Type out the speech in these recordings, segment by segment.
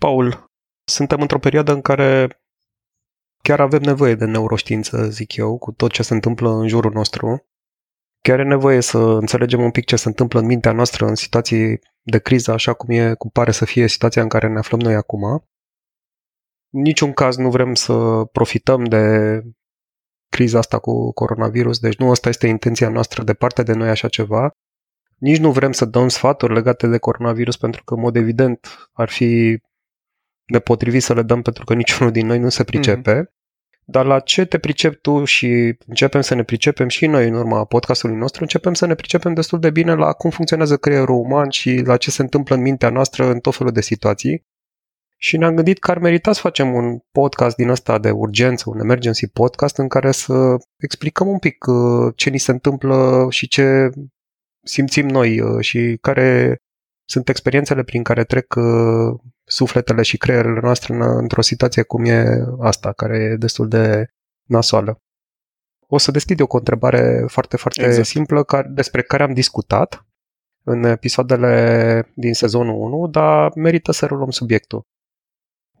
Paul, suntem într-o perioadă în care chiar avem nevoie de neuroștiință, zic eu, cu tot ce se întâmplă în jurul nostru. Chiar e nevoie să înțelegem un pic ce se întâmplă în mintea noastră în situații de criză, așa cum e, cum pare să fie situația în care ne aflăm noi acum. În niciun caz nu vrem să profităm de criza asta cu coronavirus, deci nu asta este intenția noastră de parte de noi așa ceva. Nici nu vrem să dăm sfaturi legate de coronavirus pentru că, în mod evident, ar fi nepotrivit să le dăm pentru că niciunul din noi nu se pricepe. Mm-hmm. Dar la ce te pricepi tu și începem să ne pricepem și noi în urma podcastului nostru, începem să ne pricepem destul de bine la cum funcționează creierul uman și la ce se întâmplă în mintea noastră în tot felul de situații. Și ne-am gândit că ar merita să facem un podcast din ăsta de urgență, un emergency podcast în care să explicăm un pic uh, ce ni se întâmplă și ce simțim noi uh, și care sunt experiențele prin care trec uh, sufletele și creierele noastre într-o situație cum e asta, care e destul de nasoală. O să deschid eu cu o întrebare foarte, foarte exact. simplă care, despre care am discutat în episoadele din sezonul 1, dar merită să reluăm subiectul.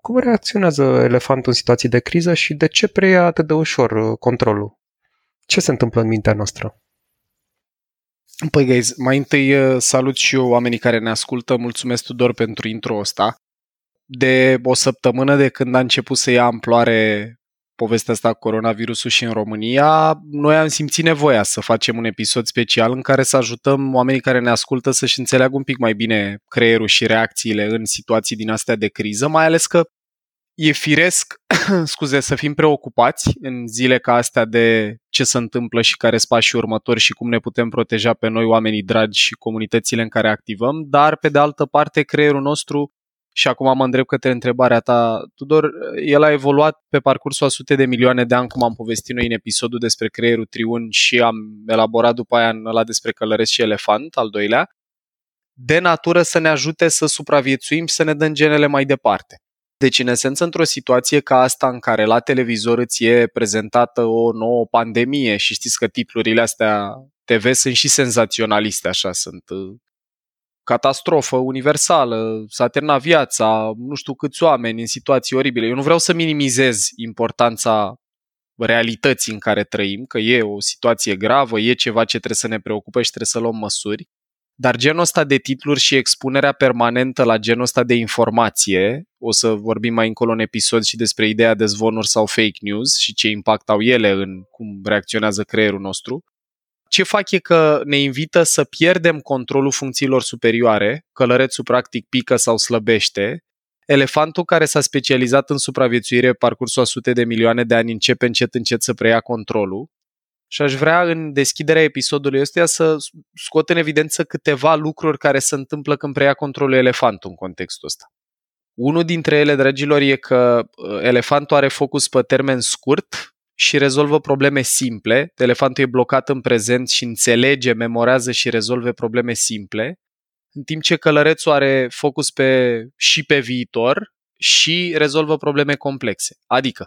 Cum reacționează elefantul în situații de criză și de ce preia atât de ușor uh, controlul? Ce se întâmplă în mintea noastră? Păi, guys, mai întâi uh, salut și eu oamenii care ne ascultă. Mulțumesc, Tudor, pentru intro ăsta. De o săptămână de când a început să ia amploare povestea asta cu coronavirusul și în România, noi am simțit nevoia să facem un episod special în care să ajutăm oamenii care ne ascultă să-și înțeleagă un pic mai bine creierul și reacțiile în situații din astea de criză, mai ales că e firesc, scuze, să fim preocupați în zile ca astea de ce se întâmplă și care sunt pașii următori și cum ne putem proteja pe noi, oamenii dragi și comunitățile în care activăm, dar pe de altă parte creierul nostru și acum mă întreb către întrebarea ta, Tudor, el a evoluat pe parcursul a sute de milioane de ani, cum am povestit noi în episodul despre creierul triun și am elaborat după aia în ăla despre călăresc și elefant, al doilea, de natură să ne ajute să supraviețuim și să ne dăm genele mai departe. Deci, în esență, într-o situație ca asta în care la televizor îți e prezentată o nouă pandemie și știți că titlurile astea TV sunt și senzaționaliste, așa, sunt uh, catastrofă universală, s-a terminat viața, nu știu câți oameni în situații oribile. Eu nu vreau să minimizez importanța realității în care trăim, că e o situație gravă, e ceva ce trebuie să ne preocupe și trebuie să luăm măsuri, dar genul ăsta de titluri și expunerea permanentă la genul ăsta de informație, o să vorbim mai încolo în episod și despre ideea de zvonuri sau fake news și ce impact au ele în cum reacționează creierul nostru, ce fac e că ne invită să pierdem controlul funcțiilor superioare, călărețul practic pică sau slăbește, elefantul care s-a specializat în supraviețuire parcursul a sute de milioane de ani începe încet încet să preia controlul și aș vrea în deschiderea episodului ăsta să scot în evidență câteva lucruri care se întâmplă când preia controlul elefantul în contextul ăsta. Unul dintre ele, dragilor, e că uh, elefantul are focus pe termen scurt și rezolvă probleme simple. Elefantul e blocat în prezent și înțelege, memorează și rezolve probleme simple, în timp ce călărețul are focus pe, și pe viitor și rezolvă probleme complexe. Adică,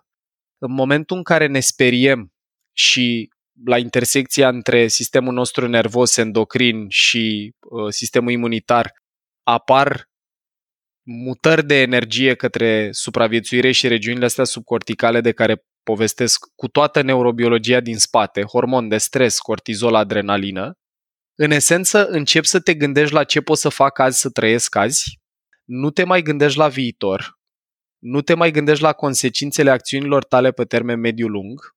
în momentul în care ne speriem și la intersecția între sistemul nostru nervos endocrin și uh, sistemul imunitar apar mutări de energie către supraviețuire și regiunile astea subcorticale de care povestesc cu toată neurobiologia din spate, hormon de stres, cortizol, adrenalină, în esență încep să te gândești la ce poți să fac azi să trăiesc azi, nu te mai gândești la viitor, nu te mai gândești la consecințele acțiunilor tale pe termen mediu-lung,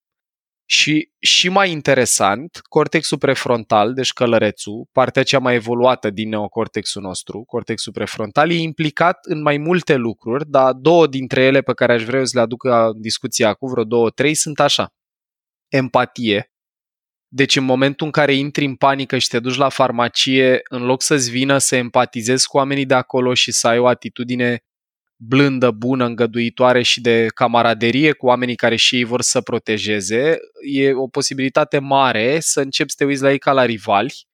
și, și mai interesant, cortexul prefrontal, deci călărețul, partea cea mai evoluată din neocortexul nostru, cortexul prefrontal, e implicat în mai multe lucruri, dar două dintre ele pe care aș vrea să le aduc în discuția cu vreo două, trei, sunt așa. Empatie. Deci în momentul în care intri în panică și te duci la farmacie, în loc să-ți vină să empatizezi cu oamenii de acolo și să ai o atitudine blândă, bună, îngăduitoare și de camaraderie cu oamenii care și ei vor să protejeze, e o posibilitate mare să începi să te uiți la ei ca la rivali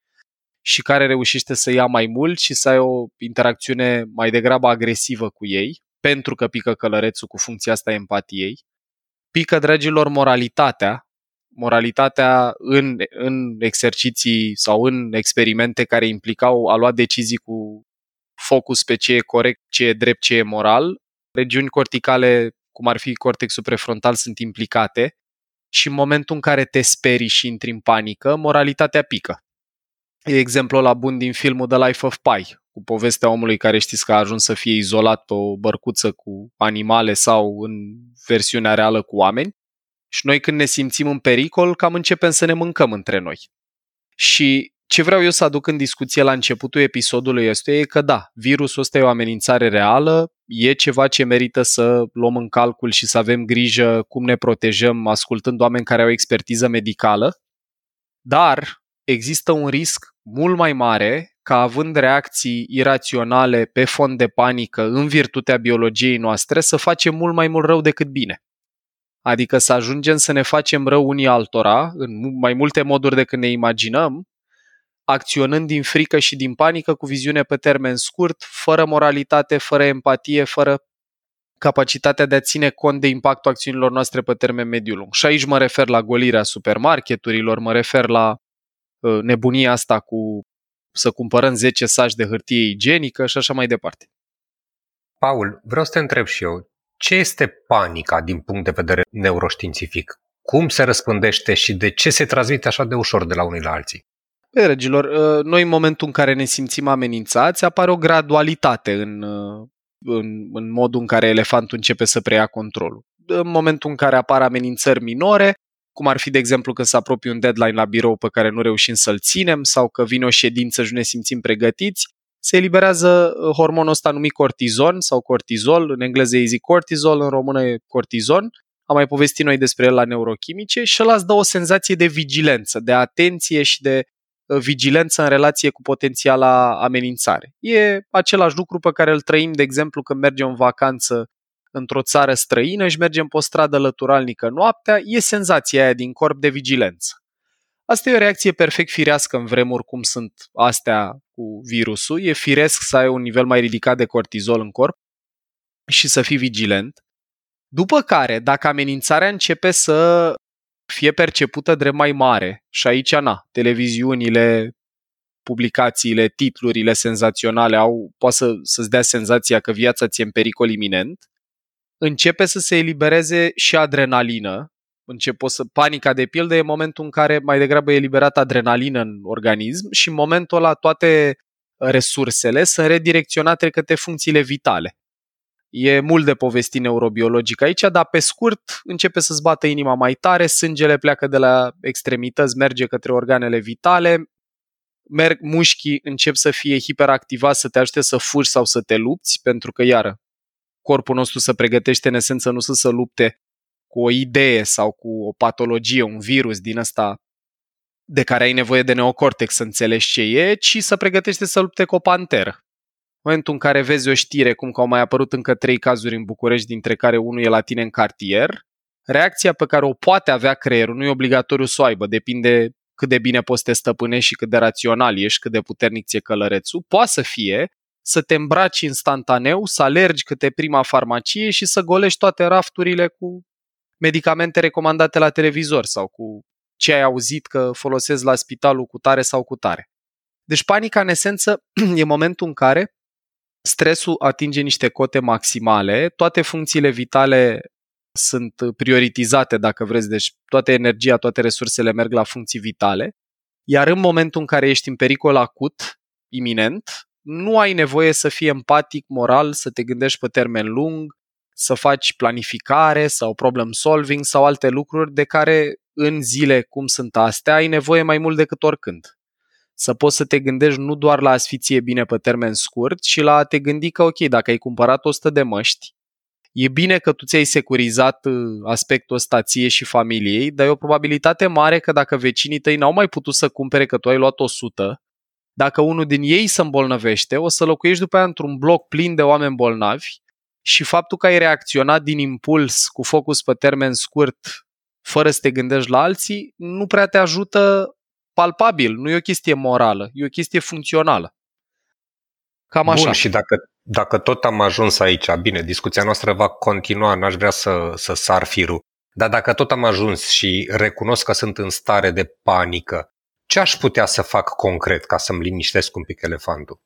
și care reușește să ia mai mult și să ai o interacțiune mai degrabă agresivă cu ei, pentru că pică călărețul cu funcția asta a empatiei. Pică, dragilor, moralitatea, moralitatea în, în exerciții sau în experimente care implicau a lua decizii cu focus pe ce e corect, ce e drept, ce e moral, regiuni corticale, cum ar fi cortexul prefrontal, sunt implicate și în momentul în care te sperii și intri în panică, moralitatea pică. E exemplul la bun din filmul The Life of Pi, cu povestea omului care știți că a ajuns să fie izolat pe o bărcuță cu animale sau în versiunea reală cu oameni. Și noi când ne simțim în pericol, cam începem să ne mâncăm între noi. Și ce vreau eu să aduc în discuție la începutul episodului este e că da, virusul ăsta e o amenințare reală, e ceva ce merită să luăm în calcul și să avem grijă cum ne protejăm ascultând oameni care au expertiză medicală, dar există un risc mult mai mare ca având reacții iraționale pe fond de panică în virtutea biologiei noastre să facem mult mai mult rău decât bine. Adică să ajungem să ne facem rău unii altora în mai multe moduri decât ne imaginăm, acționând din frică și din panică cu viziune pe termen scurt, fără moralitate, fără empatie, fără capacitatea de a ține cont de impactul acțiunilor noastre pe termen mediu lung. Și aici mă refer la golirea supermarketurilor, mă refer la uh, nebunia asta cu să cumpărăm 10 saci de hârtie igienică și așa mai departe. Paul, vreau să te întreb și eu, ce este panica din punct de vedere neuroștiințific? Cum se răspândește și de ce se transmite așa de ușor de la unii la alții? Păi, regilor, uh, noi în momentul în care ne simțim amenințați, apare o gradualitate în, uh, în, în modul în care elefantul începe să preia controlul. În momentul în care apar amenințări minore, cum ar fi, de exemplu, că se apropie un deadline la birou pe care nu reușim să-l ținem sau că vine o ședință și ne simțim pregătiți, se eliberează uh, hormonul ăsta numit cortizon sau cortizol, în engleză e cortisol, în română e cortizon, am mai povestit noi despre el la neurochimice și ăla îți dă o senzație de vigilență, de atenție și de uh, vigilență în relație cu potențiala amenințare. E același lucru pe care îl trăim, de exemplu, când mergem în vacanță într-o țară străină și mergem pe o stradă lăturalnică noaptea, e senzația aia din corp de vigilență. Asta e o reacție perfect firească în vremuri cum sunt astea cu virusul. E firesc să ai un nivel mai ridicat de cortizol în corp și să fii vigilent. După care, dacă amenințarea începe să fie percepută drept mai mare, și aici, na, televiziunile, publicațiile, titlurile senzaționale au, poate să, să-ți dea senzația că viața ți-e în pericol iminent, începe să se elibereze și adrenalină. Începe să, panica de pildă e momentul în care mai degrabă e eliberată adrenalină în organism și în momentul ăla toate resursele sunt redirecționate către funcțiile vitale. E mult de povesti neurobiologic aici, dar pe scurt începe să-ți bată inima mai tare, sângele pleacă de la extremități, merge către organele vitale, merg mușchii, încep să fie hiperactivați, să te ajute să fugi sau să te lupți, pentru că, iară, corpul nostru se pregătește în esență nu să se lupte cu o idee sau cu o patologie, un virus din ăsta de care ai nevoie de neocortex să înțelegi ce e, ci să pregătește să lupte cu o panteră. În momentul în care vezi o știre, cum că au mai apărut încă trei cazuri în București, dintre care unul e la tine în cartier, reacția pe care o poate avea creierul, nu e obligatoriu să o aibă, depinde cât de bine poți să te stăpânești și cât de rațional ești, cât de puternic ți-e călărețul, poate să fie să te îmbraci instantaneu, să alergi câte prima farmacie și să golești toate rafturile cu medicamente recomandate la televizor sau cu ce ai auzit că folosesc la spitalul cu tare sau cu tare. Deci panica, în esență, e momentul în care stresul atinge niște cote maximale, toate funcțiile vitale sunt prioritizate, dacă vreți, deci toată energia, toate resursele merg la funcții vitale, iar în momentul în care ești în pericol acut, iminent, nu ai nevoie să fii empatic, moral, să te gândești pe termen lung, să faci planificare sau problem solving sau alte lucruri de care în zile cum sunt astea ai nevoie mai mult decât oricând. Să poți să te gândești nu doar la a-ți fi ție bine pe termen scurt, ci la a te gândi că, ok, dacă ai cumpărat 100 de măști, e bine că tu ți-ai securizat uh, aspectul ăsta ție și familiei, dar e o probabilitate mare că dacă vecinii tăi n-au mai putut să cumpere că tu ai luat 100, dacă unul din ei se îmbolnăvește, o să locuiești după aia într-un bloc plin de oameni bolnavi și faptul că ai reacționat din impuls cu focus pe termen scurt fără să te gândești la alții, nu prea te ajută palpabil, nu e o chestie morală, e o chestie funcțională. Cam așa. Bun, și dacă, dacă tot am ajuns aici, bine, discuția noastră va continua, n-aș vrea să, să sar firul, dar dacă tot am ajuns și recunosc că sunt în stare de panică, ce aș putea să fac concret ca să-mi liniștesc un pic elefantul?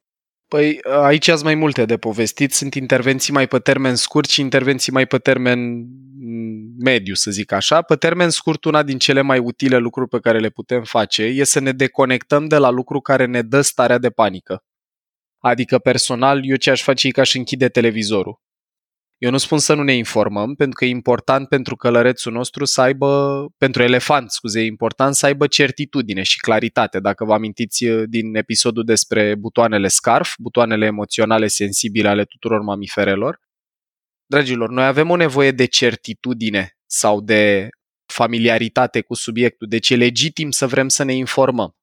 Păi aici sunt mai multe de povestit. Sunt intervenții mai pe termen scurt și intervenții mai pe termen mediu, să zic așa. Pe termen scurt, una din cele mai utile lucruri pe care le putem face e să ne deconectăm de la lucru care ne dă starea de panică. Adică personal, eu ce aș face e că aș închide televizorul. Eu nu spun să nu ne informăm, pentru că e important pentru călărețul nostru să aibă, pentru elefant, scuze, e important să aibă certitudine și claritate. Dacă vă amintiți uh, din episodul despre butoanele SCARF, butoanele emoționale sensibile ale tuturor mamiferelor, dragilor, noi avem o nevoie de certitudine sau de familiaritate cu subiectul, deci e legitim să vrem să ne informăm.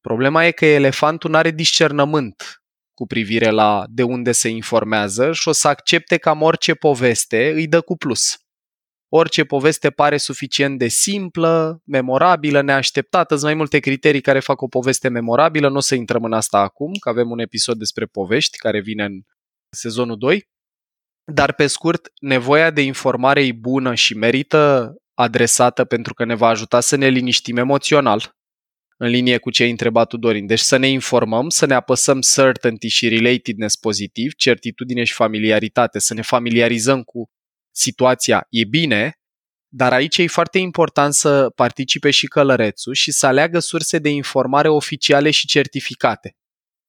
Problema e că elefantul nu are discernământ cu privire la de unde se informează și o să accepte cam orice poveste îi dă cu plus. Orice poveste pare suficient de simplă, memorabilă, neașteptată, sunt mai multe criterii care fac o poveste memorabilă, nu o să intrăm în asta acum, că avem un episod despre povești care vine în sezonul 2. Dar pe scurt, nevoia de informare e bună și merită adresată pentru că ne va ajuta să ne liniștim emoțional, în linie cu ce ai întrebat tu, Dorin. Deci să ne informăm, să ne apăsăm certainty și relatedness pozitiv, certitudine și familiaritate, să ne familiarizăm cu situația. E bine, dar aici e foarte important să participe și călărețul și să aleagă surse de informare oficiale și certificate.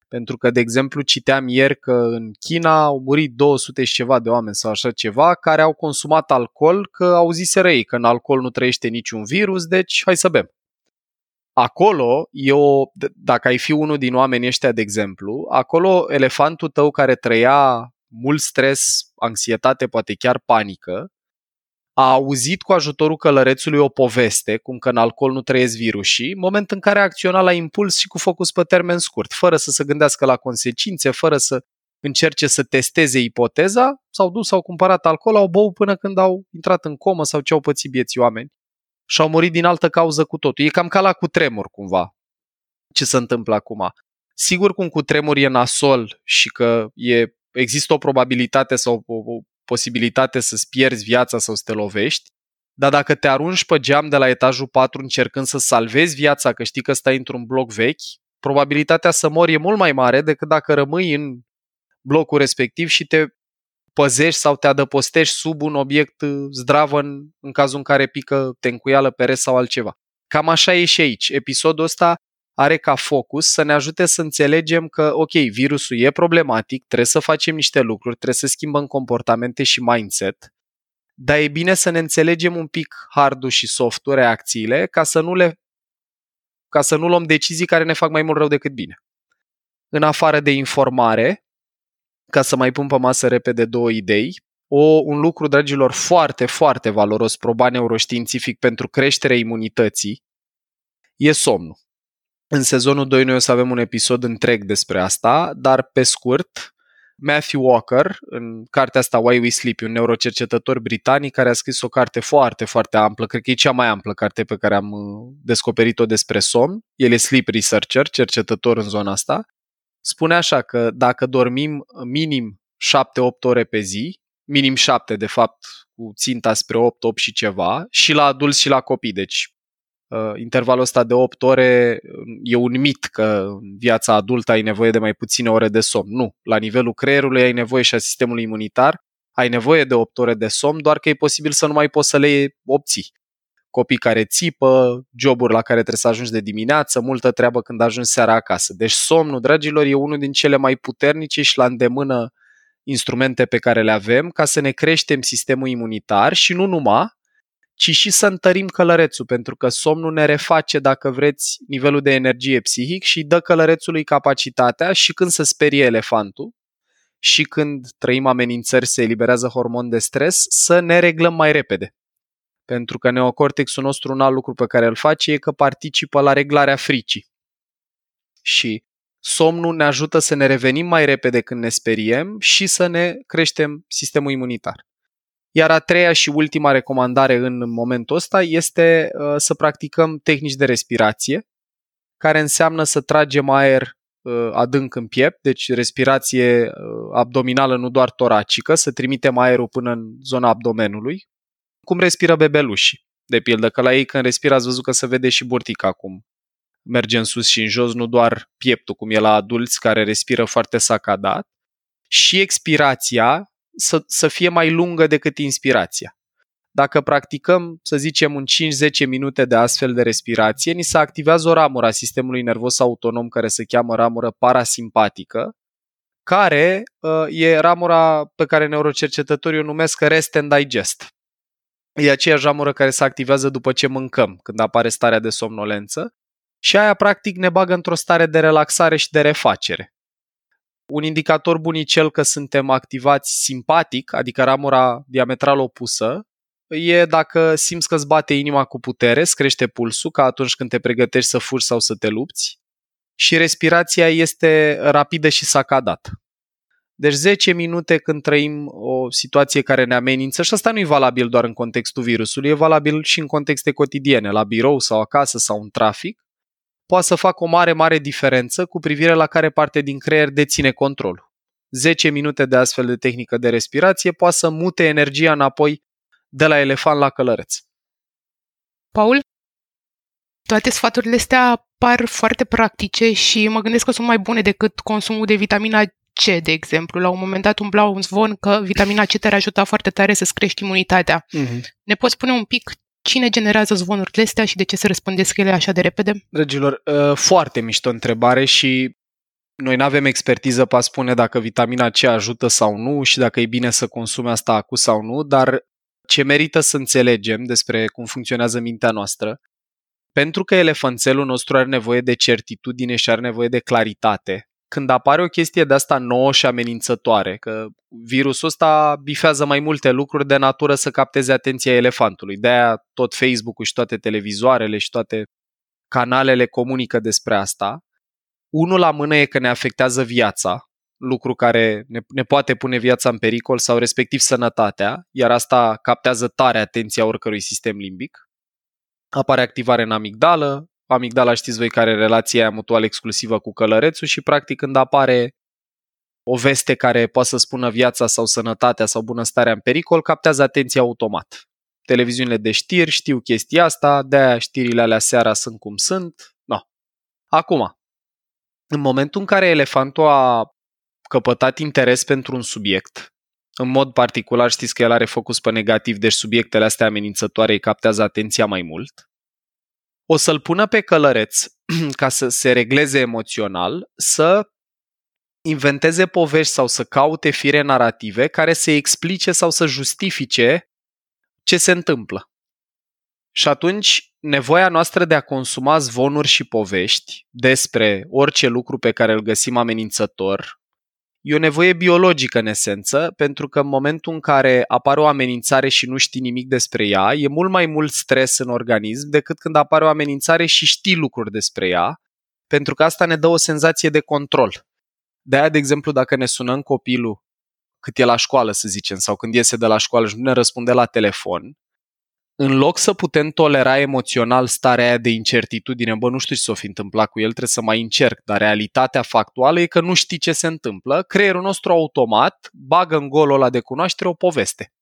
Pentru că, de exemplu, citeam ieri că în China au murit 200 și ceva de oameni sau așa ceva care au consumat alcool, că au zis ei că în alcool nu trăiește niciun virus, deci hai să bem acolo, eu, dacă ai fi unul din oamenii ăștia, de exemplu, acolo elefantul tău care trăia mult stres, anxietate, poate chiar panică, a auzit cu ajutorul călărețului o poveste, cum că în alcool nu trăiesc virusii, moment în care a acționat la impuls și cu focus pe termen scurt, fără să se gândească la consecințe, fără să încerce să testeze ipoteza, s-au dus, au cumpărat alcool, au băut până când au intrat în comă sau ce au pățit vieții oameni și au murit din altă cauză cu totul. E cam ca la cutremur cumva ce se întâmplă acum. Sigur cum cutremur e nasol și că e, există o probabilitate sau o, o posibilitate să-ți pierzi viața sau să te lovești, dar dacă te arunci pe geam de la etajul 4 încercând să salvezi viața, că știi că stai într-un bloc vechi, probabilitatea să mori e mult mai mare decât dacă rămâi în blocul respectiv și te păzești sau te adăpostești sub un obiect uh, zdravă în, în cazul în care pică tencuială, pereți sau altceva. Cam așa e și aici. Episodul ăsta are ca focus să ne ajute să înțelegem că, ok, virusul e problematic, trebuie să facem niște lucruri, trebuie să schimbăm comportamente și mindset, dar e bine să ne înțelegem un pic hardul și softul, reacțiile, ca să nu le ca să nu luăm decizii care ne fac mai mult rău decât bine. În afară de informare, ca să mai pun pe masă repede două idei. O, un lucru, dragilor, foarte, foarte valoros, probat neuroștiințific pentru creșterea imunității, e somnul. În sezonul 2 noi o să avem un episod întreg despre asta, dar pe scurt, Matthew Walker, în cartea asta Why We Sleep, un neurocercetător britanic care a scris o carte foarte, foarte amplă, cred că e cea mai amplă carte pe care am uh, descoperit-o despre somn. El e sleep researcher, cercetător în zona asta spune așa că dacă dormim minim 7-8 ore pe zi, minim 7 de fapt, cu ținta spre 8, 8 și ceva, și la adulți și la copii. Deci uh, intervalul ăsta de 8 ore uh, e un mit că în viața adultă ai nevoie de mai puține ore de somn. Nu. La nivelul creierului ai nevoie și a sistemului imunitar, ai nevoie de 8 ore de somn, doar că e posibil să nu mai poți să le obții copii care țipă, joburi la care trebuie să ajungi de dimineață, multă treabă când ajungi seara acasă. Deci somnul, dragilor, e unul din cele mai puternice și la îndemână instrumente pe care le avem ca să ne creștem sistemul imunitar și nu numai, ci și să întărim călărețul, pentru că somnul ne reface, dacă vreți, nivelul de energie psihic și dă călărețului capacitatea și când se sperie elefantul și când trăim amenințări, se eliberează hormon de stres, să ne reglăm mai repede. Pentru că neocortexul nostru, un alt lucru pe care îl face e că participă la reglarea fricii. Și somnul ne ajută să ne revenim mai repede când ne speriem și să ne creștem sistemul imunitar. Iar a treia și ultima recomandare în momentul ăsta este uh, să practicăm tehnici de respirație, care înseamnă să tragem aer uh, adânc în piept, deci respirație uh, abdominală, nu doar toracică, să trimitem aerul până în zona abdomenului, cum respiră bebelușii. De pildă, că la ei când respiră ați văzut că se vede și burtica acum merge în sus și în jos, nu doar pieptul, cum e la adulți care respiră foarte sacadat, și expirația să, să fie mai lungă decât inspirația. Dacă practicăm, să zicem, un 5-10 minute de astfel de respirație, ni se activează o ramură a sistemului nervos autonom care se cheamă ramură parasimpatică, care uh, e ramura pe care neurocercetătorii o numesc rest and digest. E aceeași ramură care se activează după ce mâncăm, când apare starea de somnolență, și aia practic ne bagă într-o stare de relaxare și de refacere. Un indicator bunicel că suntem activați simpatic, adică ramura diametral opusă, e dacă simți că îți bate inima cu putere, îți crește pulsul, ca atunci când te pregătești să fugi sau să te lupți, și respirația este rapidă și sacadată. Deci 10 minute când trăim o situație care ne amenință, și asta nu e valabil doar în contextul virusului, e valabil și în contexte cotidiene, la birou sau acasă sau în trafic, poate să facă o mare, mare diferență cu privire la care parte din creier deține controlul. 10 minute de astfel de tehnică de respirație poate să mute energia înapoi de la elefant la călăreț. Paul? Toate sfaturile astea par foarte practice și mă gândesc că sunt mai bune decât consumul de vitamina C, de exemplu. La un moment dat umblau un zvon că vitamina C te-ar ajuta foarte tare să-ți crești imunitatea. Mm-hmm. Ne poți spune un pic cine generează zvonurile astea și de ce se răspândesc ele așa de repede? Dragilor, uh, foarte mișto întrebare și noi nu avem expertiză pe a spune dacă vitamina C ajută sau nu și dacă e bine să consume asta acum sau nu, dar ce merită să înțelegem despre cum funcționează mintea noastră, pentru că elefanțelul nostru are nevoie de certitudine și are nevoie de claritate. Când apare o chestie de asta nouă și amenințătoare, că virusul ăsta bifează mai multe lucruri de natură să capteze atenția elefantului. De-aia tot Facebook-ul și toate televizoarele și toate canalele comunică despre asta. Unul la mână e că ne afectează viața, lucru care ne, ne poate pune viața în pericol sau respectiv sănătatea, iar asta captează tare atenția oricărui sistem limbic. Apare activare în amigdală, amigdala știți voi care are relația mutuală exclusivă cu călărețul și practic când apare o veste care poate să spună viața sau sănătatea sau bunăstarea în pericol, captează atenția automat. Televiziunile de știri știu chestia asta, de-aia știrile alea seara sunt cum sunt. No. Acum, în momentul în care elefantul a căpătat interes pentru un subiect, în mod particular știți că el are focus pe negativ, deci subiectele astea amenințătoare îi captează atenția mai mult, o să-l pună pe călăreț ca să se regleze emoțional, să inventeze povești sau să caute fire narrative care să explice sau să justifice ce se întâmplă. Și atunci, nevoia noastră de a consuma zvonuri și povești despre orice lucru pe care îl găsim amenințător E o nevoie biologică în esență, pentru că în momentul în care apare o amenințare și nu știi nimic despre ea, e mult mai mult stres în organism decât când apare o amenințare și știi lucruri despre ea, pentru că asta ne dă o senzație de control. De aia, de exemplu, dacă ne sunăm copilul cât e la școală, să zicem, sau când iese de la școală și nu ne răspunde la telefon, în loc să putem tolera emoțional starea aia de incertitudine, bă, nu știu ce s-o fi întâmplat cu el, trebuie să mai încerc, dar realitatea factuală e că nu știi ce se întâmplă, creierul nostru automat bagă în golul ăla de cunoaștere o poveste.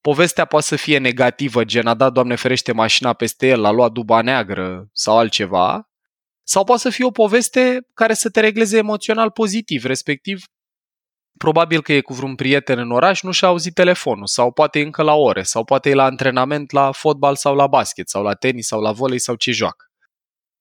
Povestea poate să fie negativă, gen a dat, Doamne ferește, mașina peste el, a luat duba neagră sau altceva, sau poate să fie o poveste care să te regleze emoțional pozitiv, respectiv probabil că e cu vreun prieten în oraș, nu și-a auzit telefonul sau poate încă la ore sau poate e la antrenament la fotbal sau la basket sau la tenis sau la volei sau ce joacă.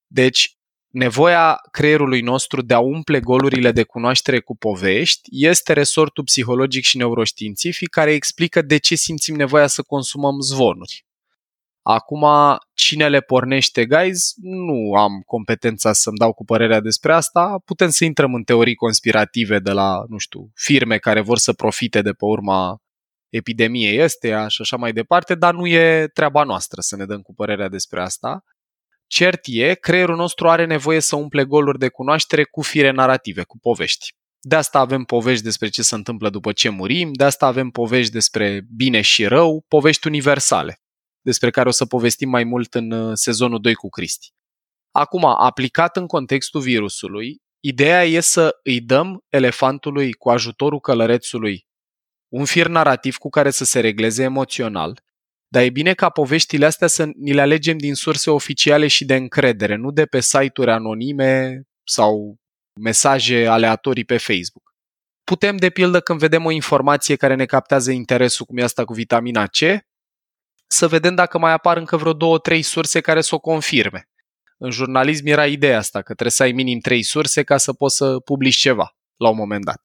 Deci, nevoia creierului nostru de a umple golurile de cunoaștere cu povești este resortul psihologic și neuroștiințific care explică de ce simțim nevoia să consumăm zvonuri. Acum, cine le pornește, guys, nu am competența să-mi dau cu părerea despre asta. Putem să intrăm în teorii conspirative de la, nu știu, firme care vor să profite de pe urma epidemiei ăsteia și așa mai departe, dar nu e treaba noastră să ne dăm cu părerea despre asta. Cert e, creierul nostru are nevoie să umple goluri de cunoaștere cu fire narrative, cu povești. De asta avem povești despre ce se întâmplă după ce murim, de asta avem povești despre bine și rău, povești universale despre care o să povestim mai mult în uh, sezonul 2 cu Cristi. Acum, aplicat în contextul virusului, ideea e să îi dăm elefantului cu ajutorul călărețului un fir narrativ cu care să se regleze emoțional, Dar e bine ca poveștile astea să ni le alegem din surse oficiale și de încredere, nu de pe site-uri anonime sau mesaje aleatorii pe Facebook. Putem, de pildă, când vedem o informație care ne captează interesul, cum e asta cu vitamina C, să vedem dacă mai apar încă vreo două, trei surse care să o confirme. În jurnalism era ideea asta, că trebuie să ai minim trei surse ca să poți să publici ceva la un moment dat.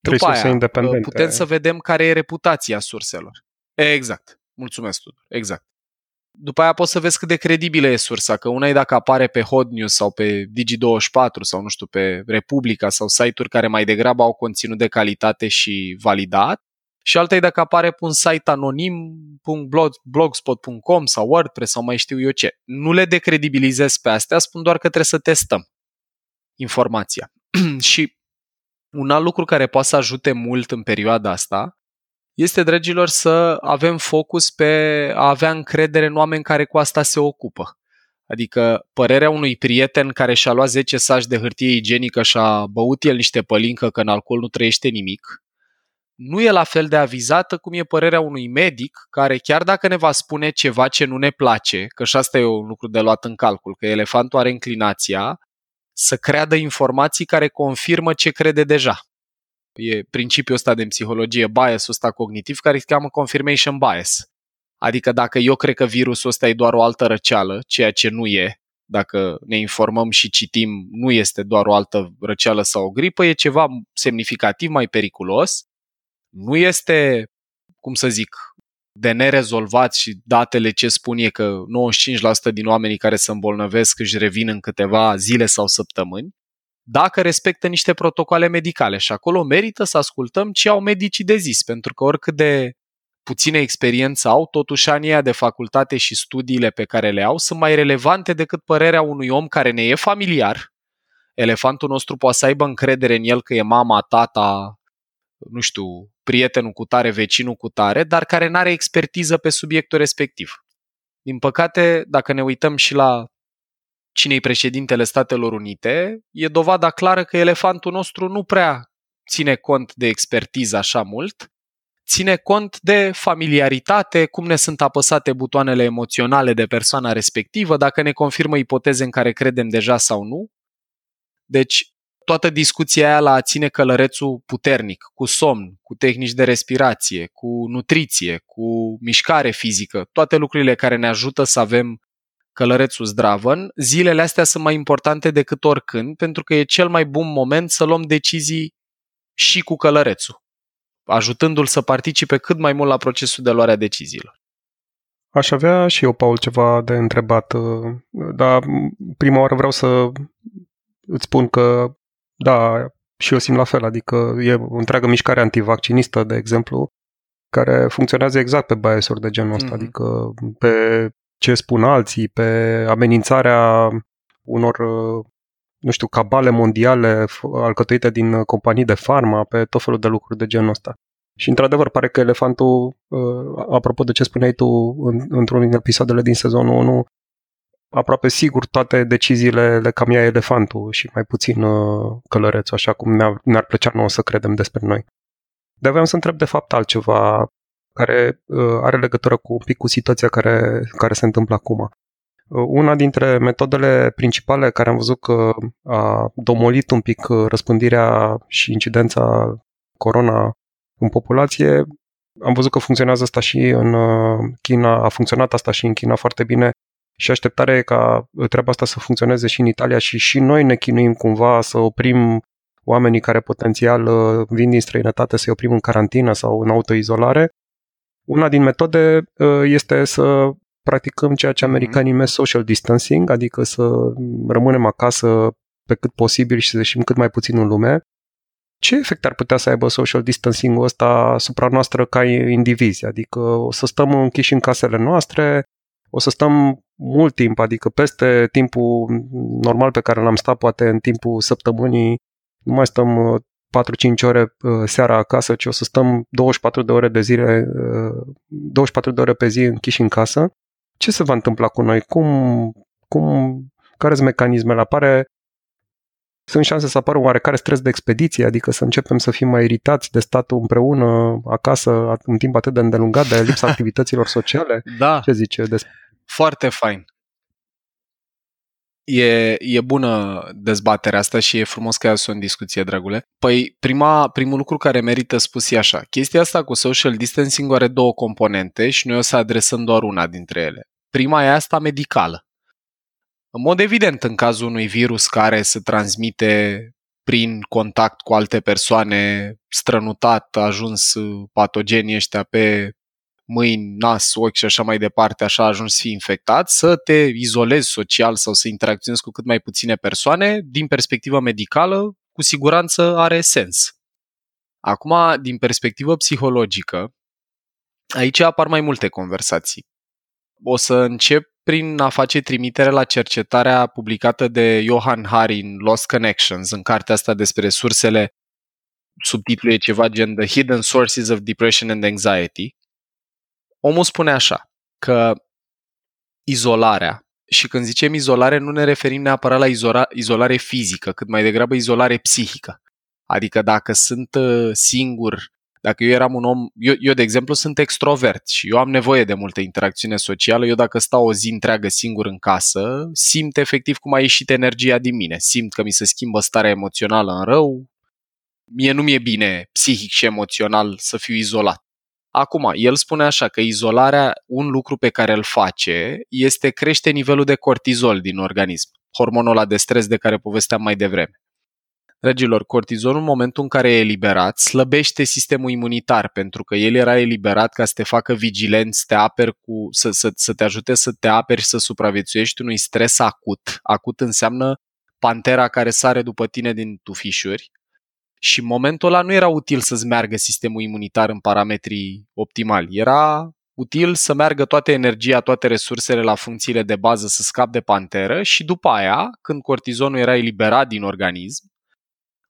Trei După surse aia, independente. putem să vedem care e reputația surselor. Exact. Mulțumesc, Tudor. Exact. După aia poți să vezi cât de credibilă e sursa, că una e dacă apare pe Hot News sau pe Digi24 sau nu știu, pe Republica sau site-uri care mai degrabă au conținut de calitate și validat, și alta e dacă apare pe un site anonim, blogspot.com sau WordPress sau mai știu eu ce. Nu le decredibilizez pe astea, spun doar că trebuie să testăm informația. și un alt lucru care poate să ajute mult în perioada asta este, dragilor, să avem focus pe a avea încredere în oameni care cu asta se ocupă. Adică părerea unui prieten care și-a luat 10 saci de hârtie igienică și a băut el niște pălincă că în alcool nu trăiește nimic, nu e la fel de avizată cum e părerea unui medic care chiar dacă ne va spune ceva ce nu ne place, că și asta e un lucru de luat în calcul, că elefantul are inclinația să creadă informații care confirmă ce crede deja. E principiul ăsta de psihologie, biasul ăsta cognitiv, care se cheamă confirmation bias. Adică dacă eu cred că virusul ăsta e doar o altă răceală, ceea ce nu e, dacă ne informăm și citim, nu este doar o altă răceală sau o gripă, e ceva semnificativ mai periculos, nu este, cum să zic, de nerezolvat și datele ce spun e că 95% din oamenii care se îmbolnăvesc își revin în câteva zile sau săptămâni, dacă respectă niște protocoale medicale și acolo merită să ascultăm ce au medicii de zis, pentru că oricât de puține experiență au, totuși anii de facultate și studiile pe care le au sunt mai relevante decât părerea unui om care ne e familiar. Elefantul nostru poate să aibă încredere în el că e mama, tata, nu știu, prietenul cu tare, vecinul cu tare, dar care nu are expertiză pe subiectul respectiv. Din păcate, dacă ne uităm și la cine e președintele Statelor Unite, e dovada clară că elefantul nostru nu prea ține cont de expertiză așa mult, ține cont de familiaritate, cum ne sunt apăsate butoanele emoționale de persoana respectivă, dacă ne confirmă ipoteze în care credem deja sau nu. Deci, toată discuția aia la a ține călărețul puternic, cu somn, cu tehnici de respirație, cu nutriție, cu mișcare fizică, toate lucrurile care ne ajută să avem călărețul zdravăn, zilele astea sunt mai importante decât oricând, pentru că e cel mai bun moment să luăm decizii și cu călărețul, ajutându-l să participe cât mai mult la procesul de luare a deciziilor. Aș avea și eu, Paul, ceva de întrebat, dar prima oară vreau să îți spun că da, și eu simt la fel, adică e o întreagă mișcare antivaccinistă, de exemplu, care funcționează exact pe biasuri de genul ăsta, mm-hmm. adică pe ce spun alții, pe amenințarea unor, nu știu, cabale mondiale alcătuite din companii de farma, pe tot felul de lucruri de genul ăsta. Și într-adevăr pare că elefantul, uh, apropo de ce spuneai tu într-unul din episoadele din sezonul 1, aproape sigur toate deciziile le cam ia elefantul și mai puțin uh, călărețul, așa cum ne-ar, ne-ar plăcea nouă să credem despre noi. Dar vreau să întreb de fapt altceva care uh, are legătură cu un pic cu situația care, care se întâmplă acum. Uh, una dintre metodele principale care am văzut că a domolit un pic răspândirea și incidența corona în populație, am văzut că funcționează asta și în China, a funcționat asta și în China foarte bine, și așteptarea e ca treaba asta să funcționeze și în Italia și și noi ne chinuim cumva să oprim oamenii care potențial uh, vin din străinătate să-i oprim în carantină sau în autoizolare. Una din metode uh, este să practicăm ceea ce mhm. americanii numesc social distancing, adică să rămânem acasă pe cât posibil și să ieșim cât mai puțin în lume. Ce efect ar putea să aibă social distancing-ul ăsta asupra noastră ca indivizi? Adică o să stăm închiși în casele noastre, o să stăm mult timp, adică peste timpul normal pe care l-am stat poate în timpul săptămânii, nu mai stăm 4-5 uh, ore uh, seara acasă, ci o să stăm 24 de ore de zile, 24 uh, de ore pe zi închiși în casă. Ce se va întâmpla cu noi? Cum, cum, care sunt mecanismele? Apare sunt șanse să apară oarecare stres de expediție, adică să începem să fim mai iritați de statul împreună acasă în timp atât de îndelungat, de lipsa activităților sociale? Da, Ce zice despre foarte fain. E, e bună dezbaterea asta și e frumos că ai adus-o în discuție, dragule. Păi, prima, primul lucru care merită spus e așa. Chestia asta cu social distancing are două componente și noi o să adresăm doar una dintre ele. Prima e asta medicală. În mod evident, în cazul unui virus care se transmite prin contact cu alte persoane, strănutat, ajuns patogenii ăștia pe mâini, nas, ochi și așa mai departe, așa ajungi să fii infectat, să te izolezi social sau să interacționezi cu cât mai puține persoane, din perspectivă medicală, cu siguranță are sens. Acum, din perspectivă psihologică, aici apar mai multe conversații. O să încep prin a face trimitere la cercetarea publicată de Johan Hari în Lost Connections, în cartea asta despre sursele, subtitlul e ceva gen The Hidden Sources of Depression and Anxiety, omul spune așa, că izolarea, și când zicem izolare, nu ne referim neapărat la izola, izolare fizică, cât mai degrabă izolare psihică. Adică dacă sunt uh, singur, dacă eu eram un om, eu, eu de exemplu sunt extrovert și eu am nevoie de multă interacțiune socială, eu dacă stau o zi întreagă singur în casă, simt efectiv cum a ieșit energia din mine, simt că mi se schimbă starea emoțională în rău, mie nu mi-e bine psihic și emoțional să fiu izolat. Acum, el spune așa că izolarea, un lucru pe care îl face este crește nivelul de cortizol din organism, hormonul ăla de stres de care povesteam mai devreme. Dragilor, cortizolul în momentul în care e eliberat slăbește sistemul imunitar pentru că el era eliberat ca să te facă vigilent, să te aperi cu, să, să, să te ajute să te aperi și să supraviețuiești unui stres acut. Acut înseamnă pantera care sare după tine din tufișuri și în momentul ăla nu era util să-ți meargă sistemul imunitar în parametrii optimali. Era util să meargă toată energia, toate resursele la funcțiile de bază să scap de panteră și după aia, când cortizonul era eliberat din organism,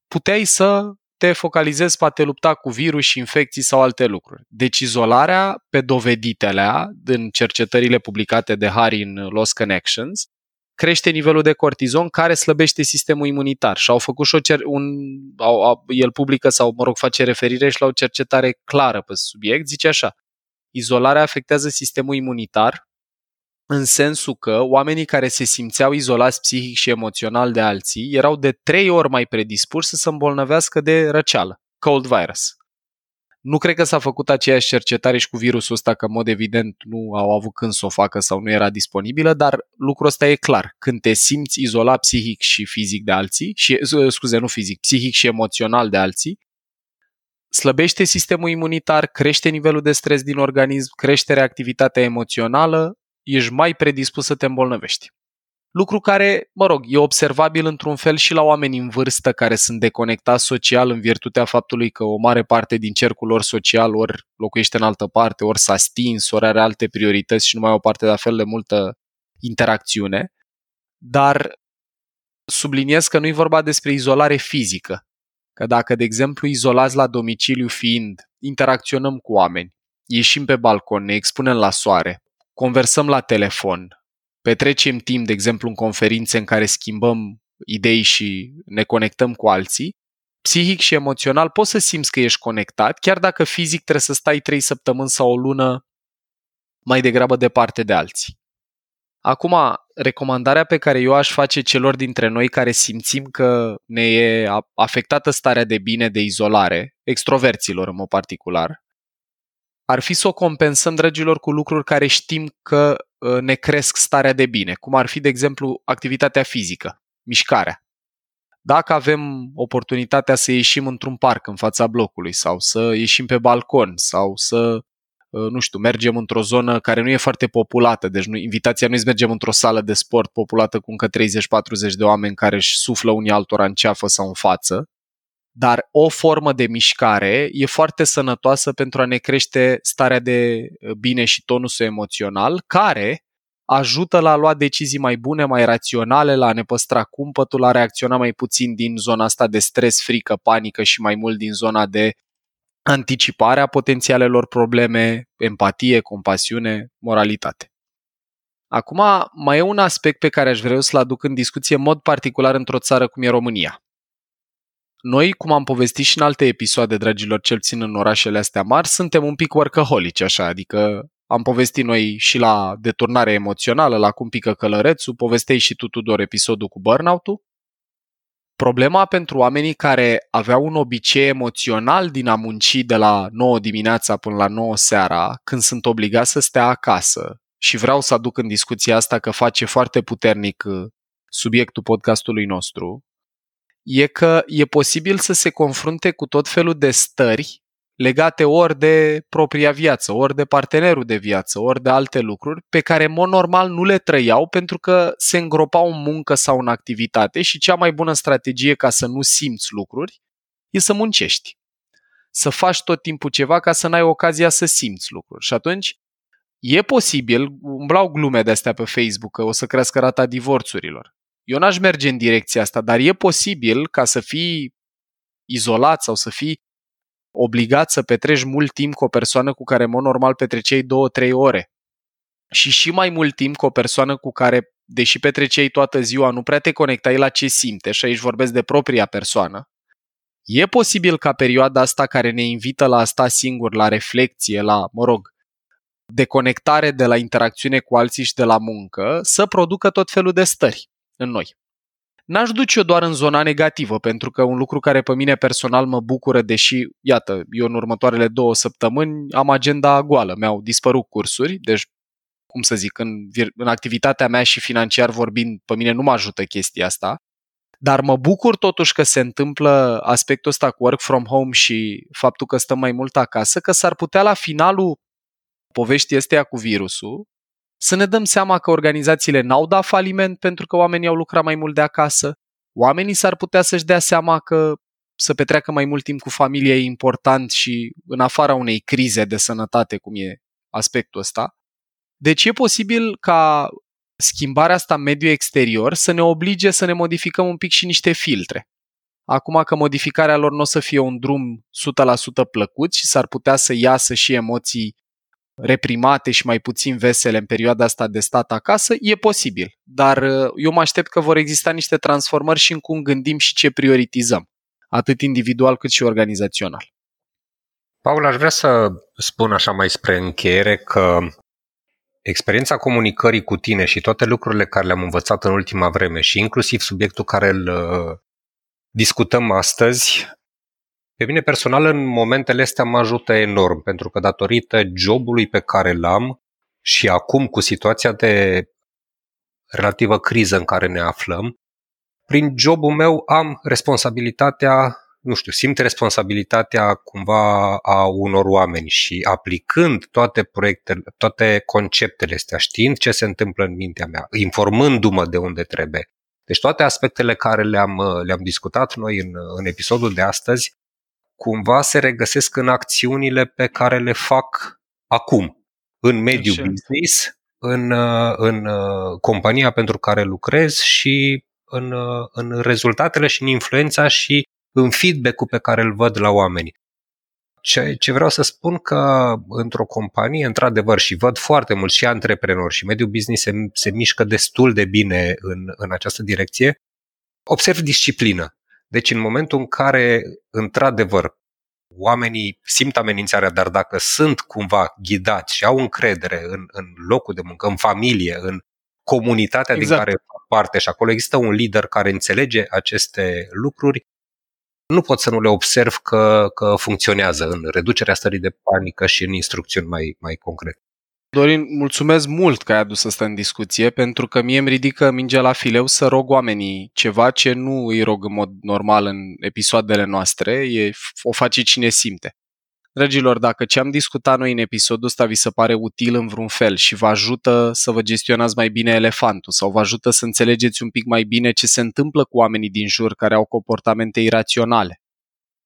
puteai să te focalizezi pe a te lupta cu virus și infecții sau alte lucruri. Deci izolarea, pe doveditele din cercetările publicate de Harry în Lost Connections, crește nivelul de cortizon care slăbește sistemul imunitar. Și au făcut și o cer- un, au, au, el publică sau, mă rog, face referire și la o cercetare clară pe subiect. Zice așa, izolarea afectează sistemul imunitar în sensul că oamenii care se simțeau izolați psihic și emoțional de alții erau de trei ori mai predispuși să se îmbolnăvească de răceală, cold virus. Nu cred că s-a făcut aceeași cercetare și cu virusul ăsta, că în mod evident nu au avut când să o facă sau nu era disponibilă, dar lucrul ăsta e clar. Când te simți izolat psihic și fizic de alții, și, scuze, nu fizic, psihic și emoțional de alții, slăbește sistemul imunitar, crește nivelul de stres din organism, crește reactivitatea emoțională, ești mai predispus să te îmbolnăvești. Lucru care, mă rog, e observabil într-un fel și la oameni în vârstă care sunt deconectați social în virtutea faptului că o mare parte din cercul lor social ori locuiește în altă parte, ori s-a stins, ori are alte priorități și nu mai au parte de la fel de multă interacțiune. Dar subliniez că nu e vorba despre izolare fizică. Că dacă, de exemplu, izolați la domiciliu fiind, interacționăm cu oameni, ieșim pe balcon, ne expunem la soare, conversăm la telefon, petrecem timp, de exemplu, în conferințe în care schimbăm idei și ne conectăm cu alții, psihic și emoțional poți să simți că ești conectat, chiar dacă fizic trebuie să stai trei săptămâni sau o lună mai degrabă departe de alții. Acum, recomandarea pe care eu aș face celor dintre noi care simțim că ne e afectată starea de bine de izolare, extroverților în mod particular, ar fi să o compensăm, dragilor, cu lucruri care știm că uh, ne cresc starea de bine, cum ar fi, de exemplu, activitatea fizică, mișcarea. Dacă avem oportunitatea să ieșim într-un parc în fața blocului sau să ieșim pe balcon sau să, uh, nu știu, mergem într-o zonă care nu e foarte populată, deci nu, invitația nu e să mergem într-o sală de sport populată cu încă 30-40 de oameni care își suflă unii altora în ceafă sau în față, dar o formă de mișcare e foarte sănătoasă pentru a ne crește starea de uh, bine și tonusul emoțional, care ajută la a lua decizii mai bune, mai raționale, la a ne păstra cumpătul, la a reacționa mai puțin din zona asta de stres, frică, panică și mai mult din zona de anticipare a potențialelor probleme, empatie, compasiune, moralitate. Acum, mai e un aspect pe care aș vrea să-l aduc în discuție în mod particular într-o țară cum e România noi, cum am povestit și în alte episoade, dragilor, cel țin în orașele astea mari, suntem un pic workaholici, așa, adică am povestit noi și la deturnare emoțională, la cum pică călărețul, povestei și tu, Tudor, episodul cu burnout-ul. Problema pentru oamenii care aveau un obicei emoțional din a munci de la 9 dimineața până la 9 seara, când sunt obligați să stea acasă, și vreau să aduc în discuția asta că face foarte puternic uh, subiectul podcastului nostru, e că e posibil să se confrunte cu tot felul de stări legate ori de propria viață, ori de partenerul de viață, ori de alte lucruri pe care, în mod normal, nu le trăiau pentru că se îngropau în muncă sau în activitate și cea mai bună strategie ca să nu simți lucruri e să muncești. Să faci tot timpul ceva ca să n-ai ocazia să simți lucruri. Și atunci e posibil, umblau glume de astea pe Facebook că o să crească rata divorțurilor. Eu n-aș merge în direcția asta, dar e posibil ca să fii izolat sau să fii obligat să petreci mult timp cu o persoană cu care, în mod normal, petreceai două-trei ore. Și și mai mult timp cu o persoană cu care, deși petreceai toată ziua, nu prea te conectai la ce simte și aici vorbesc de propria persoană. E posibil ca perioada asta care ne invită la a sta singur, la reflexie, la, mă rog, deconectare de la interacțiune cu alții și de la muncă, să producă tot felul de stări în noi. N-aș duce-o doar în zona negativă, pentru că un lucru care pe mine personal mă bucură, deși, iată, eu în următoarele două săptămâni am agenda goală, mi-au dispărut cursuri, deci, cum să zic, în, în activitatea mea și financiar vorbind, pe mine nu mă ajută chestia asta, dar mă bucur totuși că se întâmplă aspectul ăsta cu work from home și faptul că stăm mai mult acasă, că s-ar putea la finalul poveștii astea cu virusul să ne dăm seama că organizațiile n-au dat faliment pentru că oamenii au lucrat mai mult de acasă. Oamenii s-ar putea să-și dea seama că să petreacă mai mult timp cu familia e important și în afara unei crize de sănătate, cum e aspectul ăsta. Deci e posibil ca schimbarea asta în mediul exterior să ne oblige să ne modificăm un pic și niște filtre. Acum că modificarea lor nu o să fie un drum 100% plăcut și s-ar putea să iasă și emoții reprimate și mai puțin vesele în perioada asta de stat acasă, e posibil. Dar uh, eu mă aștept că vor exista niște transformări și în cum gândim și ce prioritizăm, atât individual cât și organizațional. Paul, aș vrea să spun așa mai spre încheiere că experiența comunicării cu tine și toate lucrurile care le-am învățat în ultima vreme și inclusiv subiectul care îl uh, discutăm astăzi pe mine personal, în momentele astea mă ajută enorm, pentru că datorită jobului pe care l-am și acum cu situația de relativă criză în care ne aflăm, prin jobul meu am responsabilitatea, nu știu, simt responsabilitatea cumva a unor oameni și aplicând toate proiectele, toate conceptele astea, știind ce se întâmplă în mintea mea, informându-mă de unde trebuie. Deci toate aspectele care le-am, le-am discutat noi în, în episodul de astăzi cumva se regăsesc în acțiunile pe care le fac acum, în mediul Așa. business, în, uh, în uh, compania pentru care lucrez și în, uh, în rezultatele și în influența și în feedback-ul pe care îl văd la oameni. Ce, ce vreau să spun că într-o companie, într-adevăr, și văd foarte mult și antreprenori și mediul business se, se mișcă destul de bine în, în această direcție, observ disciplină. Deci în momentul în care, într-adevăr, oamenii simt amenințarea, dar dacă sunt cumva ghidați și au încredere în, în locul de muncă, în familie, în comunitatea exact. din care fac parte și acolo există un lider care înțelege aceste lucruri, nu pot să nu le observ că, că funcționează în reducerea stării de panică și în instrucțiuni mai, mai concrete. Dorin, mulțumesc mult că ai adus asta în discuție, pentru că mie îmi ridică mingea la fileu să rog oamenii ceva ce nu îi rog în mod normal în episoadele noastre, e, o face cine simte. Dragilor, dacă ce am discutat noi în episodul ăsta vi se pare util în vreun fel și vă ajută să vă gestionați mai bine elefantul sau vă ajută să înțelegeți un pic mai bine ce se întâmplă cu oamenii din jur care au comportamente iraționale,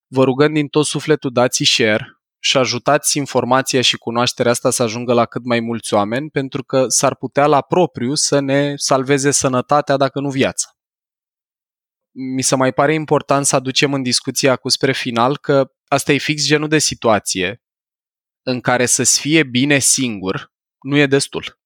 vă rugăm din tot sufletul dați share, și ajutați informația și cunoașterea asta să ajungă la cât mai mulți oameni, pentru că s-ar putea la propriu să ne salveze sănătatea, dacă nu viața. Mi se mai pare important să aducem în discuție acum spre final că asta e fix genul de situație în care să-ți fie bine singur nu e destul.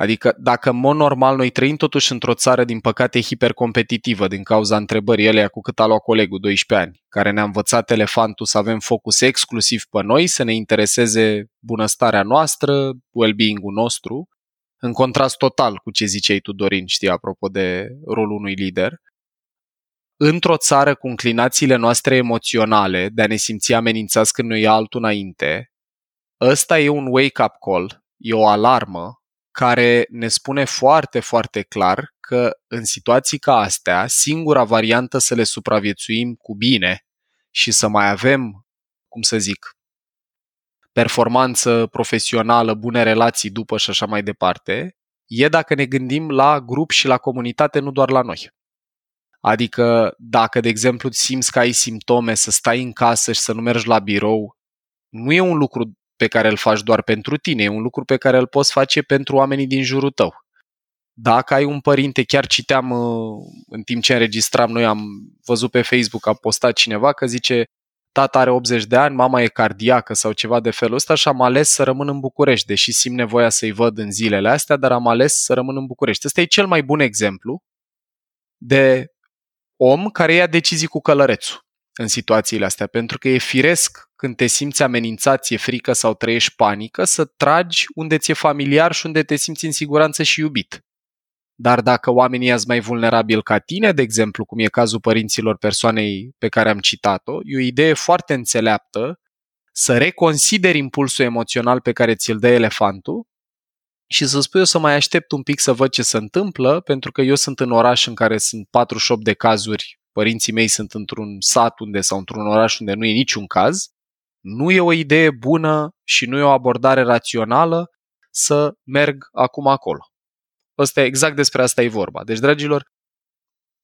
Adică dacă în mod normal noi trăim totuși într-o țară din păcate hipercompetitivă din cauza întrebării elea cu cât a luat colegul 12 ani, care ne-a învățat elefantul să avem focus exclusiv pe noi, să ne intereseze bunăstarea noastră, well-being-ul nostru, în contrast total cu ce ziceai tu, Dorin, știi, apropo de rolul unui lider, într-o țară cu înclinațiile noastre emoționale de a ne simți amenințați când noi altul înainte, ăsta e un wake-up call, e o alarmă care ne spune foarte, foarte clar că în situații ca astea, singura variantă să le supraviețuim cu bine și să mai avem, cum să zic, performanță profesională, bune relații după și așa mai departe, e dacă ne gândim la grup și la comunitate, nu doar la noi. Adică dacă, de exemplu, simți că ai simptome, să stai în casă și să nu mergi la birou, nu e un lucru pe care îl faci doar pentru tine, e un lucru pe care îl poți face pentru oamenii din jurul tău. Dacă ai un părinte, chiar citeam uh, în timp ce înregistram, noi am văzut pe Facebook, a postat cineva că zice tata are 80 de ani, mama e cardiacă sau ceva de felul ăsta și am ales să rămân în București, deși simt nevoia să-i văd în zilele astea, dar am ales să rămân în București. Ăsta e cel mai bun exemplu de om care ia decizii cu călărețul în situațiile astea, pentru că e firesc când te simți amenințat, ție frică sau trăiești panică, să tragi unde ți-e familiar și unde te simți în siguranță și iubit. Dar dacă oamenii sunt mai vulnerabili ca tine, de exemplu, cum e cazul părinților persoanei pe care am citat-o, e o idee foarte înțeleaptă să reconsideri impulsul emoțional pe care ți-l dă elefantul și să spui eu să mai aștept un pic să văd ce se întâmplă, pentru că eu sunt în oraș în care sunt 48 de cazuri, părinții mei sunt într-un sat unde sau într-un oraș unde nu e niciun caz, nu e o idee bună și nu e o abordare rațională să merg acum acolo. Ăsta, exact despre asta e vorba. Deci, dragilor,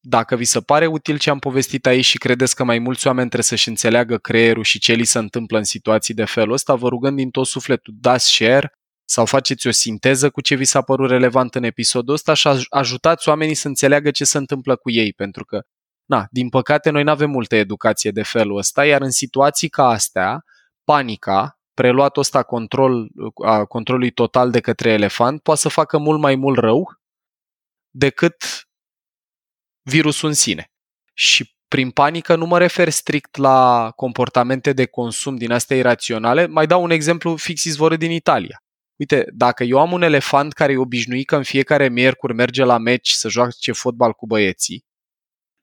dacă vi se pare util ce am povestit aici și credeți că mai mulți oameni trebuie să-și înțeleagă creierul și ce li se întâmplă în situații de felul ăsta, vă rugăm din tot sufletul, dați share sau faceți o sinteză cu ce vi s-a părut relevant în episodul ăsta și ajutați oamenii să înțeleagă ce se întâmplă cu ei, pentru că, na, din păcate, noi nu avem multă educație de felul ăsta, iar în situații ca astea, panica, preluatul ăsta control, a controlului total de către elefant, poate să facă mult mai mult rău decât virusul în sine. Și prin panică nu mă refer strict la comportamente de consum din astea iraționale, mai dau un exemplu fix izvorât din Italia. Uite, dacă eu am un elefant care e obișnuit că în fiecare miercuri merge la meci să joace fotbal cu băieții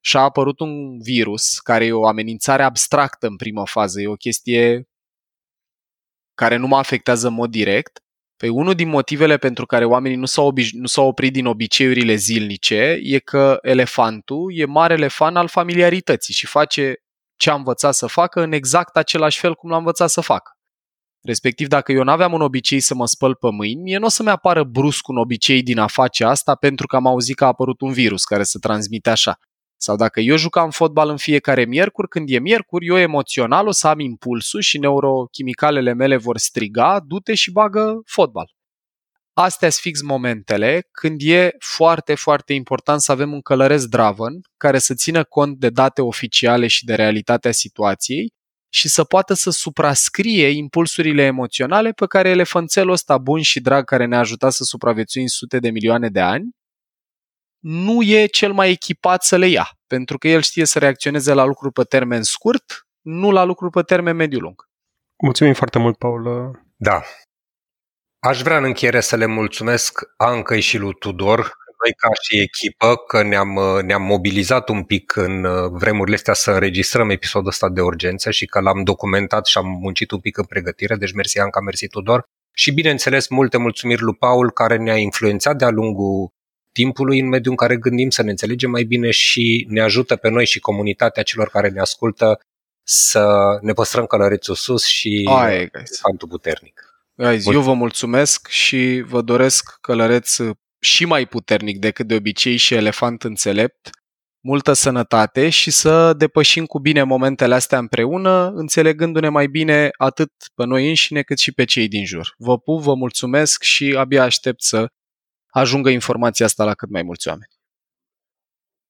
și a apărut un virus care e o amenințare abstractă în prima fază, e o chestie care nu mă afectează în mod direct, Păi unul din motivele pentru care oamenii nu s-au, obiș- nu s-au oprit din obiceiurile zilnice e că elefantul e marele fan al familiarității și face ce a învățat să facă în exact același fel cum l-a învățat să facă. Respectiv, dacă eu nu aveam un obicei să mă spăl pe mâini, mie nu o să-mi apară brusc un obicei din a face asta pentru că am auzit că a apărut un virus care se transmite așa. Sau dacă eu jucam fotbal în fiecare miercuri, când e miercuri, eu emoțional o să am impulsul și neurochimicalele mele vor striga, du-te și bagă fotbal. Astea sunt fix momentele când e foarte, foarte important să avem un călăresc draven care să țină cont de date oficiale și de realitatea situației și să poată să suprascrie impulsurile emoționale pe care elefanțelul ăsta bun și drag care ne-a ajutat să supraviețuim sute de milioane de ani nu e cel mai echipat să le ia, pentru că el știe să reacționeze la lucruri pe termen scurt, nu la lucruri pe termen mediu-lung. Mulțumim foarte mult, Paul. Da. Aș vrea în încheiere să le mulțumesc Ancăi și lui Tudor, noi ca și echipă, că ne-am, ne-am mobilizat un pic în vremurile astea să înregistrăm episodul ăsta de urgență și că l-am documentat și am muncit un pic în pregătire, deci mersi Anca, mersi Tudor. Și bineînțeles, multe mulțumiri lui Paul, care ne-a influențat de-a lungul timpului în mediul în care gândim, să ne înțelegem mai bine și ne ajută pe noi și comunitatea celor care ne ascultă să ne păstrăm călărețul sus și Ai, fantul puternic. Guys, eu vă mulțumesc și vă doresc călăreț și mai puternic decât de obicei și elefant înțelept, multă sănătate și să depășim cu bine momentele astea împreună, înțelegându-ne mai bine atât pe noi înșine cât și pe cei din jur. Vă pup, vă mulțumesc și abia aștept să ajungă informația asta la cât mai mulți oameni.